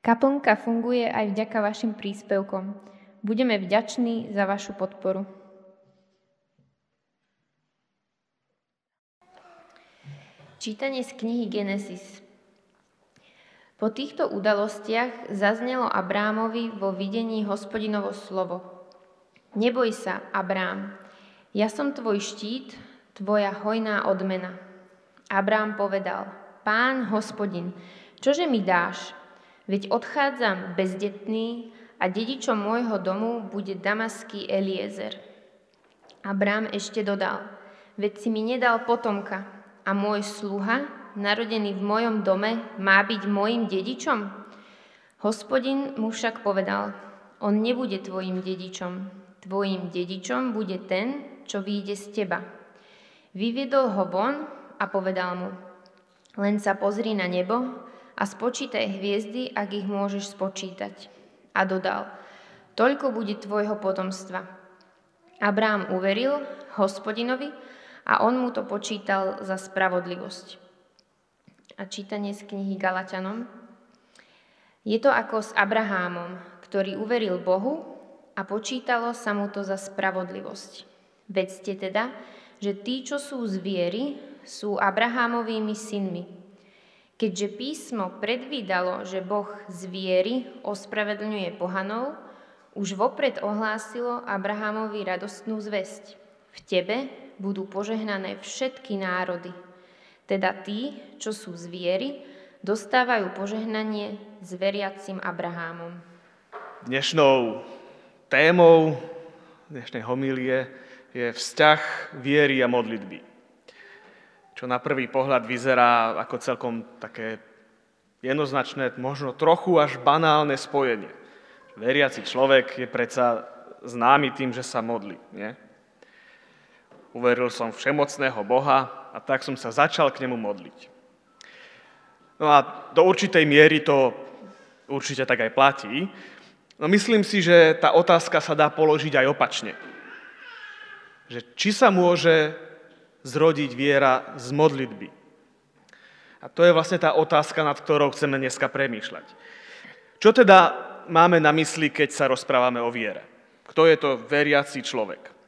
Kaplnka funguje aj vďaka vašim príspevkom. Budeme vďační za vašu podporu. Čítanie z knihy Genesis. Po týchto udalostiach zaznelo Abrámovi vo videní hospodinovo slovo. Neboj sa, Abrám, ja som tvoj štít, tvoja hojná odmena. Abrám povedal, pán hospodin, čože mi dáš? Veď odchádzam bezdetný a dedičom môjho domu bude damaský Eliezer. Abrám ešte dodal, veď si mi nedal potomka a môj sluha narodený v mojom dome, má byť môjim dedičom? Hospodin mu však povedal, on nebude tvojim dedičom. Tvojim dedičom bude ten, čo vyjde z teba. Vyviedol ho von a povedal mu, len sa pozri na nebo a spočítaj hviezdy, ak ich môžeš spočítať. A dodal, toľko bude tvojho potomstva. Abrám uveril hospodinovi a on mu to počítal za spravodlivosť a čítanie z knihy Galatianom. Je to ako s Abrahámom, ktorý uveril Bohu a počítalo sa mu to za spravodlivosť. Vedzte teda, že tí, čo sú z viery, sú Abrahámovými synmi. Keďže písmo predvídalo, že Boh z viery ospravedlňuje pohanov, už vopred ohlásilo Abrahámovi radostnú zväzť. V tebe budú požehnané všetky národy. Teda tí, čo sú z viery, dostávajú požehnanie s veriacim Abrahámom. Dnešnou témou dnešnej homílie je vzťah viery a modlitby. Čo na prvý pohľad vyzerá ako celkom také jednoznačné, možno trochu až banálne spojenie. Veriaci človek je predsa známy tým, že sa modlí. Nie? Uveril som všemocného Boha, a tak som sa začal k nemu modliť. No a do určitej miery to určite tak aj platí. No myslím si, že tá otázka sa dá položiť aj opačne. Že či sa môže zrodiť viera z modlitby? A to je vlastne tá otázka, nad ktorou chceme dneska premýšľať. Čo teda máme na mysli, keď sa rozprávame o viere? Kto je to veriaci človek?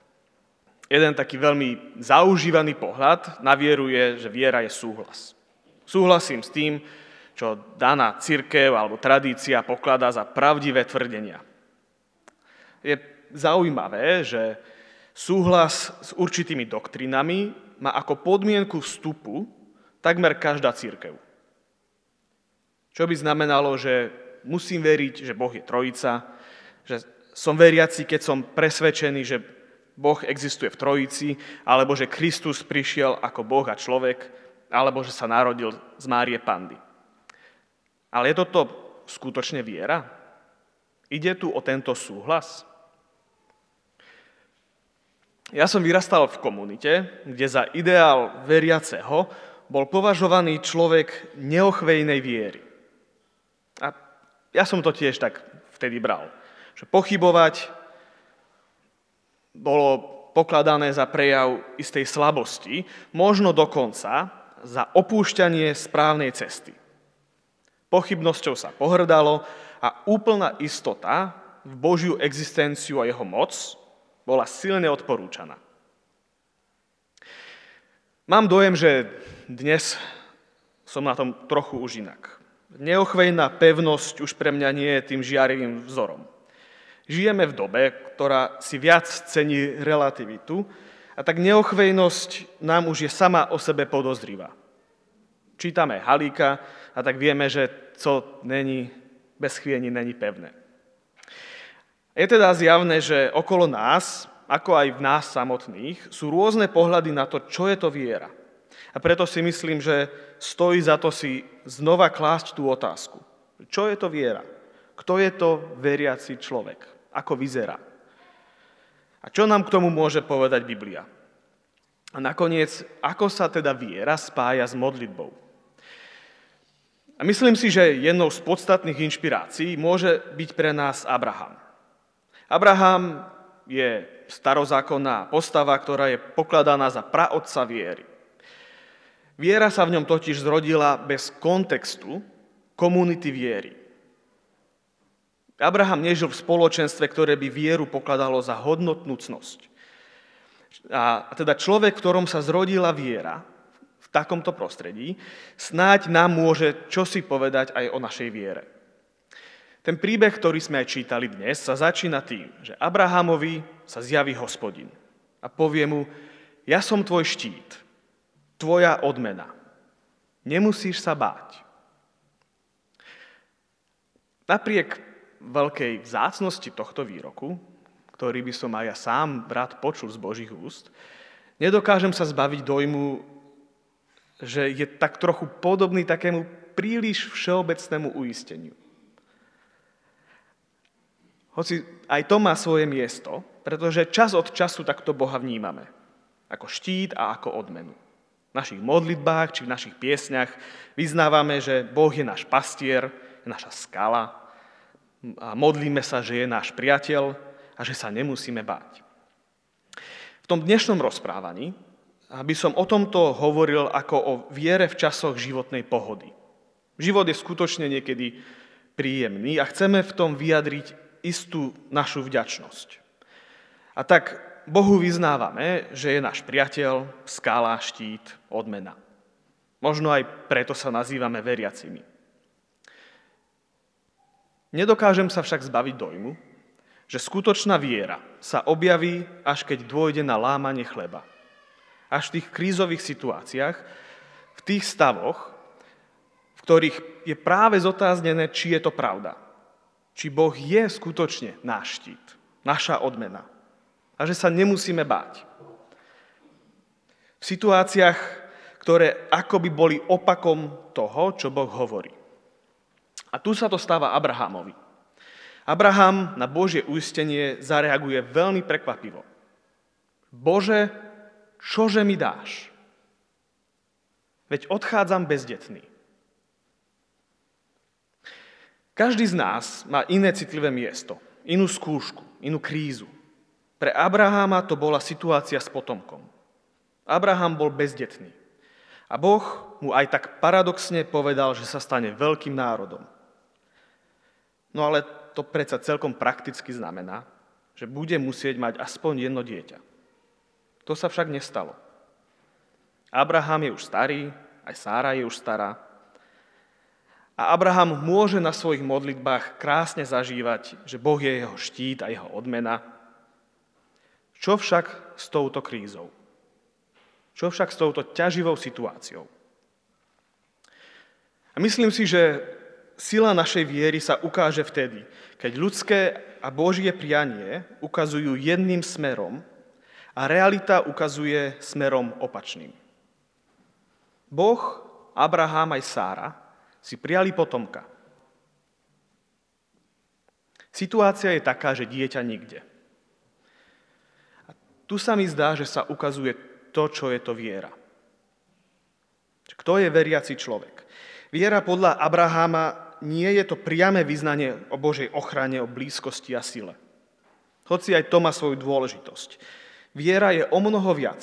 jeden taký veľmi zaužívaný pohľad na vieru je, že viera je súhlas. Súhlasím s tým, čo daná církev alebo tradícia pokladá za pravdivé tvrdenia. Je zaujímavé, že súhlas s určitými doktrinami má ako podmienku vstupu takmer každá církev. Čo by znamenalo, že musím veriť, že Boh je trojica, že som veriaci, keď som presvedčený, že Boh existuje v Trojici, alebo že Kristus prišiel ako Boh a človek, alebo že sa narodil z Márie Pandy. Ale je toto skutočne viera? Ide tu o tento súhlas? Ja som vyrastal v komunite, kde za ideál veriaceho bol považovaný človek neochvejnej viery. A ja som to tiež tak vtedy bral. Že pochybovať bolo pokladané za prejav istej slabosti, možno dokonca za opúšťanie správnej cesty. Pochybnosťou sa pohrdalo a úplná istota v Božiu existenciu a jeho moc bola silne odporúčaná. Mám dojem, že dnes som na tom trochu už inak. Neochvejná pevnosť už pre mňa nie je tým žiarivým vzorom. Žijeme v dobe, ktorá si viac cení relativitu a tak neochvejnosť nám už je sama o sebe podozrivá. Čítame Halíka a tak vieme, že co není bez chvieni, není pevné. Je teda zjavné, že okolo nás, ako aj v nás samotných, sú rôzne pohľady na to, čo je to viera. A preto si myslím, že stojí za to si znova klásť tú otázku. Čo je to viera? Kto je to veriaci človek? Ako vyzerá? A čo nám k tomu môže povedať Biblia? A nakoniec, ako sa teda viera spája s modlitbou? A myslím si, že jednou z podstatných inšpirácií môže byť pre nás Abraham. Abraham je starozákonná postava, ktorá je pokladaná za praotca viery. Viera sa v ňom totiž zrodila bez kontextu komunity viery. Abraham nežil v spoločenstve, ktoré by vieru pokladalo za hodnotnú cnosť. A teda človek, ktorom sa zrodila viera, v takomto prostredí, snáď nám môže čosi povedať aj o našej viere. Ten príbeh, ktorý sme aj čítali dnes, sa začína tým, že Abrahamovi sa zjaví hospodin a povie mu, ja som tvoj štít, tvoja odmena. Nemusíš sa báť. Napriek veľkej vzácnosti tohto výroku, ktorý by som aj ja sám rád počul z Božích úst, nedokážem sa zbaviť dojmu, že je tak trochu podobný takému príliš všeobecnému uisteniu. Hoci aj to má svoje miesto, pretože čas od času takto Boha vnímame. Ako štít a ako odmenu. V našich modlitbách či v našich piesňach vyznávame, že Boh je náš pastier, je naša skala, a modlíme sa, že je náš priateľ a že sa nemusíme báť. V tom dnešnom rozprávaní by som o tomto hovoril ako o viere v časoch životnej pohody. Život je skutočne niekedy príjemný a chceme v tom vyjadriť istú našu vďačnosť. A tak Bohu vyznávame, že je náš priateľ, skála, štít, odmena. Možno aj preto sa nazývame veriacimi. Nedokážem sa však zbaviť dojmu, že skutočná viera sa objaví, až keď dôjde na lámanie chleba. Až v tých krízových situáciách, v tých stavoch, v ktorých je práve zotáznené, či je to pravda. Či Boh je skutočne náš štít, naša odmena. A že sa nemusíme báť. V situáciách, ktoré akoby boli opakom toho, čo Boh hovorí. A tu sa to stáva Abrahamovi. Abraham na Božie uistenie zareaguje veľmi prekvapivo. Bože, čože mi dáš? Veď odchádzam bezdetný. Každý z nás má iné citlivé miesto, inú skúšku, inú krízu. Pre Abraháma to bola situácia s potomkom. Abraham bol bezdetný. A Boh mu aj tak paradoxne povedal, že sa stane veľkým národom. No ale to predsa celkom prakticky znamená, že bude musieť mať aspoň jedno dieťa. To sa však nestalo. Abraham je už starý, aj Sára je už stará. A Abraham môže na svojich modlitbách krásne zažívať, že Boh je jeho štít a jeho odmena. Čo však s touto krízou? Čo však s touto ťaživou situáciou? A myslím si, že sila našej viery sa ukáže vtedy, keď ľudské a Božie prianie ukazujú jedným smerom a realita ukazuje smerom opačným. Boh, Abraham aj Sára si prijali potomka. Situácia je taká, že dieťa nikde. A tu sa mi zdá, že sa ukazuje to, čo je to viera. Kto je veriaci človek? Viera podľa Abraháma nie je to priame vyznanie o Božej ochrane, o blízkosti a sile. Hoci aj to má svoju dôležitosť. Viera je o mnoho viac.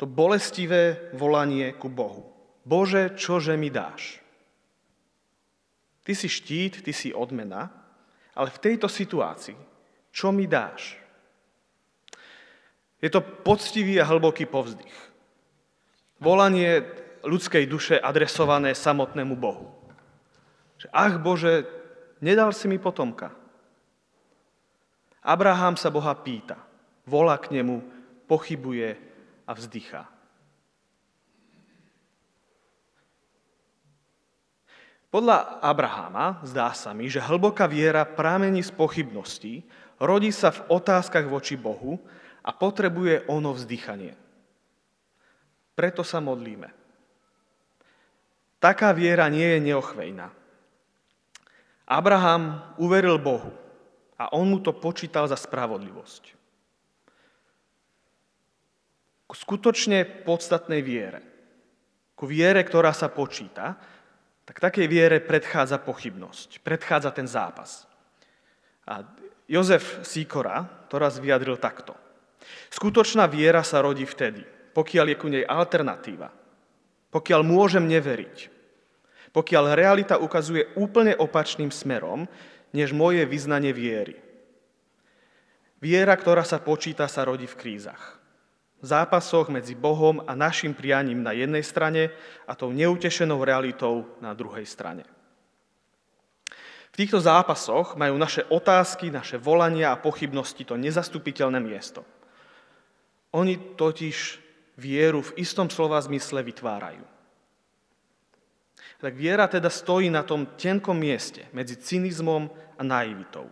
To bolestivé volanie ku Bohu. Bože, čože mi dáš? Ty si štít, ty si odmena, ale v tejto situácii, čo mi dáš? Je to poctivý a hlboký povzdych. Volanie ľudskej duše adresované samotnému Bohu. Že ach Bože, nedal si mi potomka. Abraham sa Boha pýta, volá k nemu, pochybuje a vzdychá. Podľa Abraháma zdá sa mi, že hlboká viera prámení z pochybností, rodí sa v otázkach voči Bohu a potrebuje ono vzdychanie. Preto sa modlíme. Taká viera nie je neochvejná. Abraham uveril Bohu a on mu to počítal za spravodlivosť. Ku skutočne podstatnej viere, ku viere, ktorá sa počíta, tak takej viere predchádza pochybnosť, predchádza ten zápas. A Jozef Síkora to raz vyjadril takto. Skutočná viera sa rodí vtedy, pokiaľ je ku nej alternatíva, pokiaľ môžem neveriť, pokiaľ realita ukazuje úplne opačným smerom, než moje vyznanie viery. Viera, ktorá sa počíta, sa rodí v krízach. Zápasoch medzi Bohom a našim prianím na jednej strane a tou neutešenou realitou na druhej strane. V týchto zápasoch majú naše otázky, naše volania a pochybnosti to nezastupiteľné miesto. Oni totiž vieru v istom slova zmysle vytvárajú. Tak viera teda stojí na tom tenkom mieste medzi cynizmom a naivitou.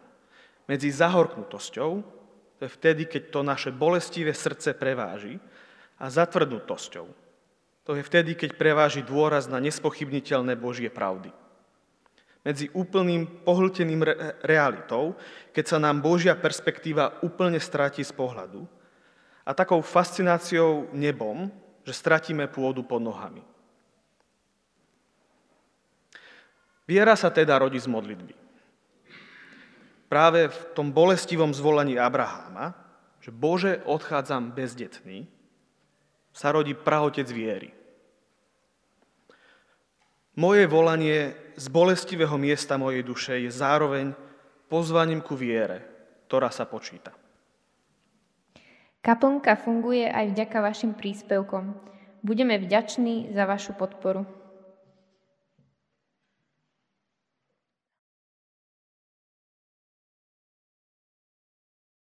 Medzi zahorknutosťou, to je vtedy, keď to naše bolestivé srdce preváži, a zatvrdnutosťou, to je vtedy, keď preváži dôraz na nespochybniteľné Božie pravdy medzi úplným pohlteným re- realitou, keď sa nám Božia perspektíva úplne stratí z pohľadu a takou fascináciou nebom, že stratíme pôdu pod nohami. Viera sa teda rodí z modlitby. Práve v tom bolestivom zvolaní Abraháma, že Bože, odchádzam bezdetný, sa rodí prahotec viery. Moje volanie z bolestivého miesta mojej duše je zároveň pozvaním ku viere, ktorá sa počíta. Kaplnka funguje aj vďaka vašim príspevkom. Budeme vďační za vašu podporu.